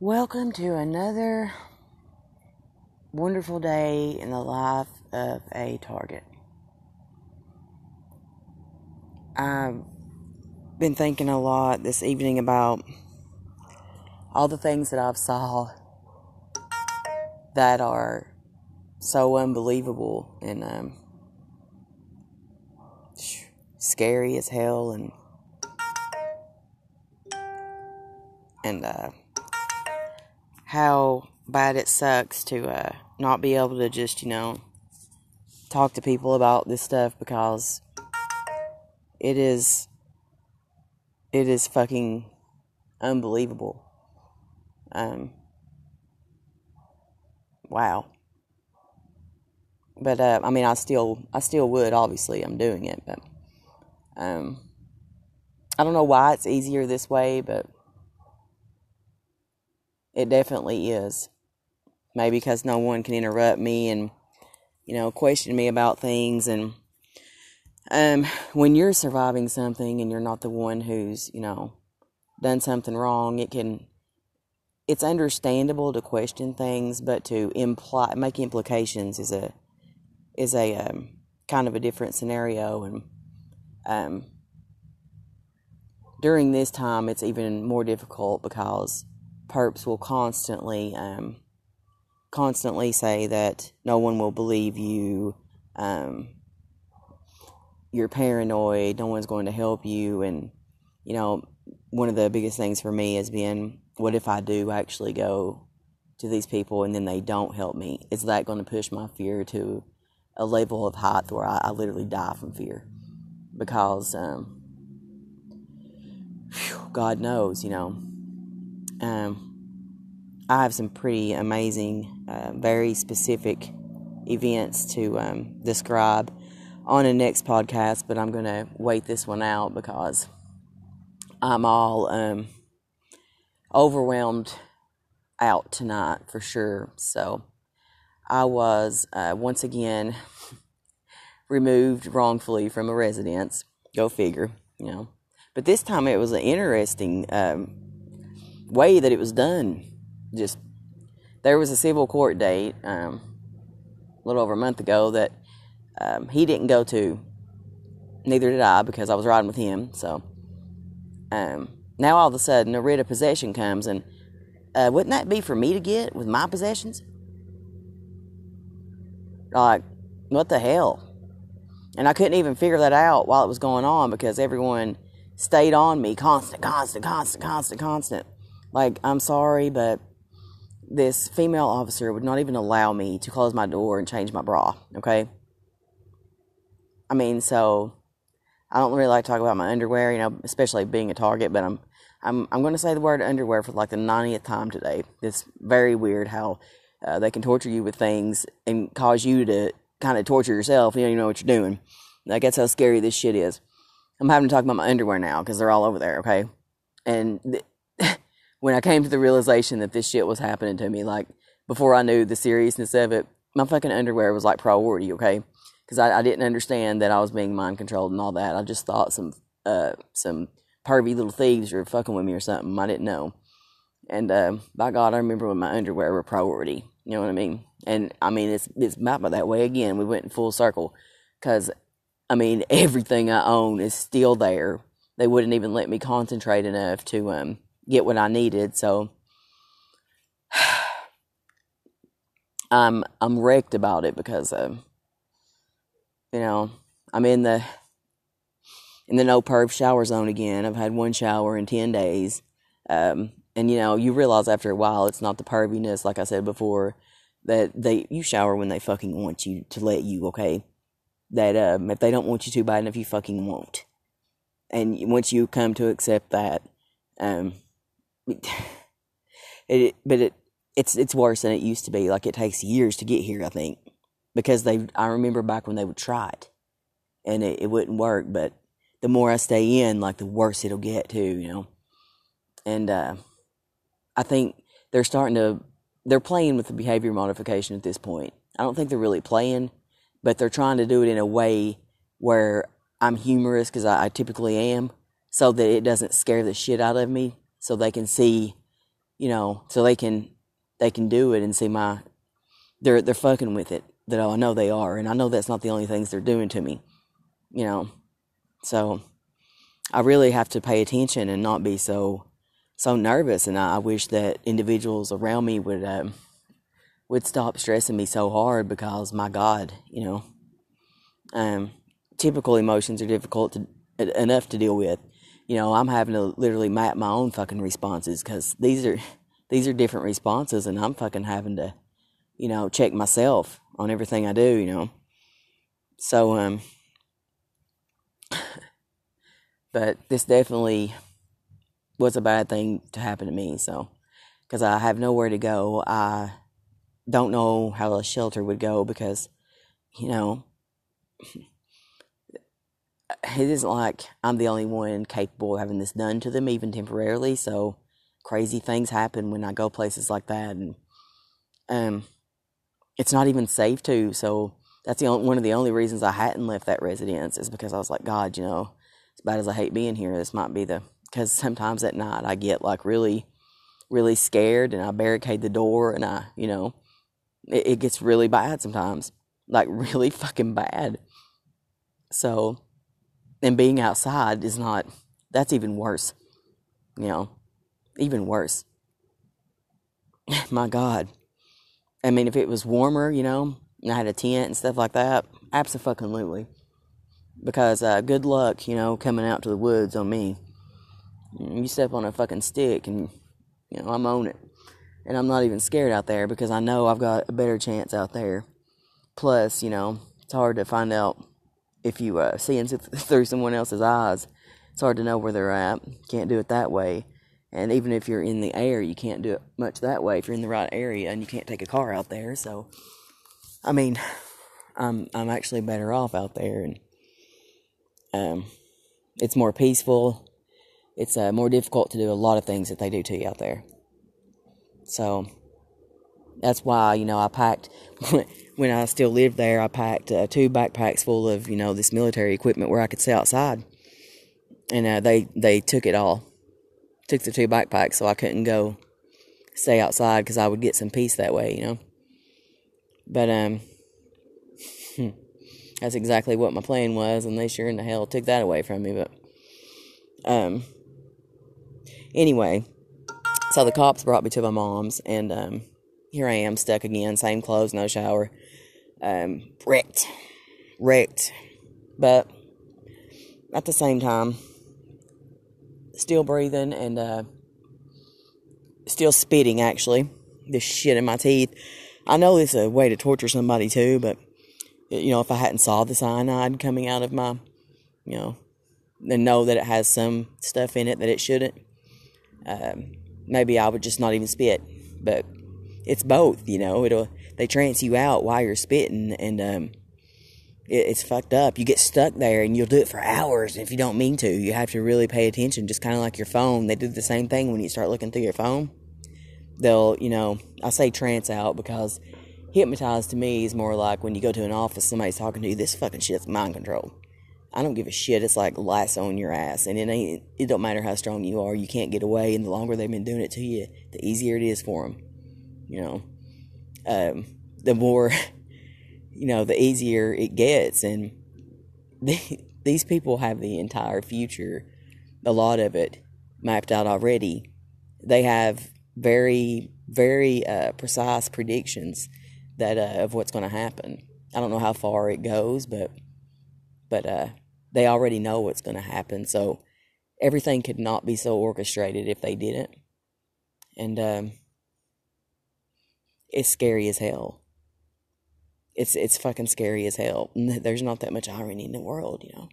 Welcome to another wonderful day in the life of a target. I've been thinking a lot this evening about all the things that I've saw that are so unbelievable and um, scary as hell and and uh, how bad it sucks to uh, not be able to just, you know, talk to people about this stuff because it is it is fucking unbelievable. Um wow. But uh, I mean I still I still would obviously I'm doing it but um I don't know why it's easier this way but it definitely is. Maybe because no one can interrupt me and, you know, question me about things. And um, when you're surviving something and you're not the one who's, you know, done something wrong, it can, it's understandable to question things, but to imply, make implications is a, is a um, kind of a different scenario. And um, during this time, it's even more difficult because perps will constantly um, constantly say that no one will believe you um, you're paranoid no one's going to help you and you know one of the biggest things for me has been what if i do actually go to these people and then they don't help me? Is that going to push my fear to a level of height where i, I literally die from fear? Because um, whew, god knows you know um, I have some pretty amazing, uh, very specific events to um, describe on the next podcast, but I'm going to wait this one out because I'm all um, overwhelmed out tonight for sure. So I was uh, once again removed wrongfully from a residence. Go figure, you know. But this time it was an interesting um, way that it was done. Just there was a civil court date um, a little over a month ago that um, he didn't go to. Neither did I because I was riding with him. So um, now all of a sudden a writ of possession comes, and uh, wouldn't that be for me to get with my possessions? Like, what the hell? And I couldn't even figure that out while it was going on because everyone stayed on me constant, constant, constant, constant, constant. Like, I'm sorry, but this female officer would not even allow me to close my door and change my bra, okay? I mean, so I don't really like to talk about my underwear, you know, especially being a target, but I'm I'm I'm going to say the word underwear for like the 90th time today. It's very weird how uh, they can torture you with things and cause you to kind of torture yourself. You don't even know what you're doing. Like that's how scary this shit is. I'm having to talk about my underwear now because they're all over there. Okay, and th- when I came to the realization that this shit was happening to me, like before I knew the seriousness of it, my fucking underwear was like priority. Okay, because I, I didn't understand that I was being mind controlled and all that. I just thought some uh some pervy little thieves were fucking with me or something. I didn't know. And uh, by God, I remember when my underwear were priority. You know what I mean? And I mean, it's it's about that way again. We went in full circle because I mean, everything I own is still there. They wouldn't even let me concentrate enough to um get what I needed. So I'm I'm wrecked about it because um you know I'm in the in the no perv shower zone again. I've had one shower in ten days. Um and you know, you realize after a while it's not the perviness, like I said before, that they you shower when they fucking want you to let you, okay? That um if they don't want you to bad enough you fucking won't. And once you come to accept that, um it, but it it's it's worse than it used to be. Like it takes years to get here, I think, because they. I remember back when they would try it, and it, it wouldn't work. But the more I stay in, like the worse it'll get too, you know. And uh, I think they're starting to they're playing with the behavior modification at this point. I don't think they're really playing, but they're trying to do it in a way where I'm humorous because I, I typically am, so that it doesn't scare the shit out of me so they can see you know, so they can they can do it and see my they're they're fucking with it. That I know they are, and I know that's not the only things they're doing to me, you know. So I really have to pay attention and not be so so nervous. And I, I wish that individuals around me would um, would stop stressing me so hard because my God, you know, um, typical emotions are difficult to, enough to deal with. You know, I'm having to literally map my own fucking responses because these are these are different responses, and I'm fucking having to, you know, check myself on everything I do. You know, so um, but this definitely was a bad thing to happen to me. So, because I have nowhere to go, I don't know how a shelter would go because, you know, it isn't like I'm the only one capable of having this done to them, even temporarily. So crazy things happen when I go places like that, and um, it's not even safe to. So that's the only, one of the only reasons I hadn't left that residence is because I was like, God, you know, as bad as I hate being here, this might be the because sometimes at night I get like really, really scared, and I barricade the door, and I, you know, it, it gets really bad sometimes, like really fucking bad. So and being outside is not that's even worse you know even worse. My god. I mean if it was warmer you know and i had a tent and stuff like that absolutely. Because uh, good luck you know coming out to the woods on me. You step on a fucking stick and you know i'm on it. And i'm not even scared out there because i know i've got a better chance out there. Plus you know it's hard to find out if you uh, see into through someone else's eyes, it's hard to know where they're at. Can't do it that way. And even if you're in the air, you can't do it much that way if you're in the right area and you can't take a car out there. So, I mean, I'm I'm actually better off out there, and um, it's more peaceful. It's uh, more difficult to do a lot of things that they do to you out there. So that's why you know I packed when I still lived there. I packed uh, two backpacks full of you know this military equipment where I could stay outside, and uh, they they took it all, took the two backpacks, so I couldn't go stay outside because I would get some peace that way, you know. But um, that's exactly what my plan was, and they sure in the hell took that away from me. But um, anyway, so the cops brought me to my mom's, and um here I am stuck again, same clothes, no shower. Um, wrecked. Wrecked. But at the same time, still breathing and uh, still spitting actually. This shit in my teeth. I know it's a way to torture somebody too, but you know, if I hadn't saw the cyanide coming out of my, you know, and know that it has some stuff in it that it shouldn't, um, maybe I would just not even spit. But it's both, you know. It'll they trance you out while you're spitting, and um, it, it's fucked up. You get stuck there, and you'll do it for hours if you don't mean to. You have to really pay attention, just kind of like your phone. They do the same thing when you start looking through your phone. They'll, you know, I say trance out because hypnotized to me is more like when you go to an office, somebody's talking to you. This fucking shit's mind control. I don't give a shit. It's like lasso on your ass, and it ain't. It don't matter how strong you are. You can't get away, and the longer they've been doing it to you, the easier it is for them you know, um, the more, you know, the easier it gets. And they, these people have the entire future, a lot of it mapped out already. They have very, very uh, precise predictions that uh, of what's going to happen. I don't know how far it goes, but but uh, they already know what's going to happen. So everything could not be so orchestrated if they didn't. And um, it's scary as hell. It's it's fucking scary as hell. There's not that much irony in the world, you know.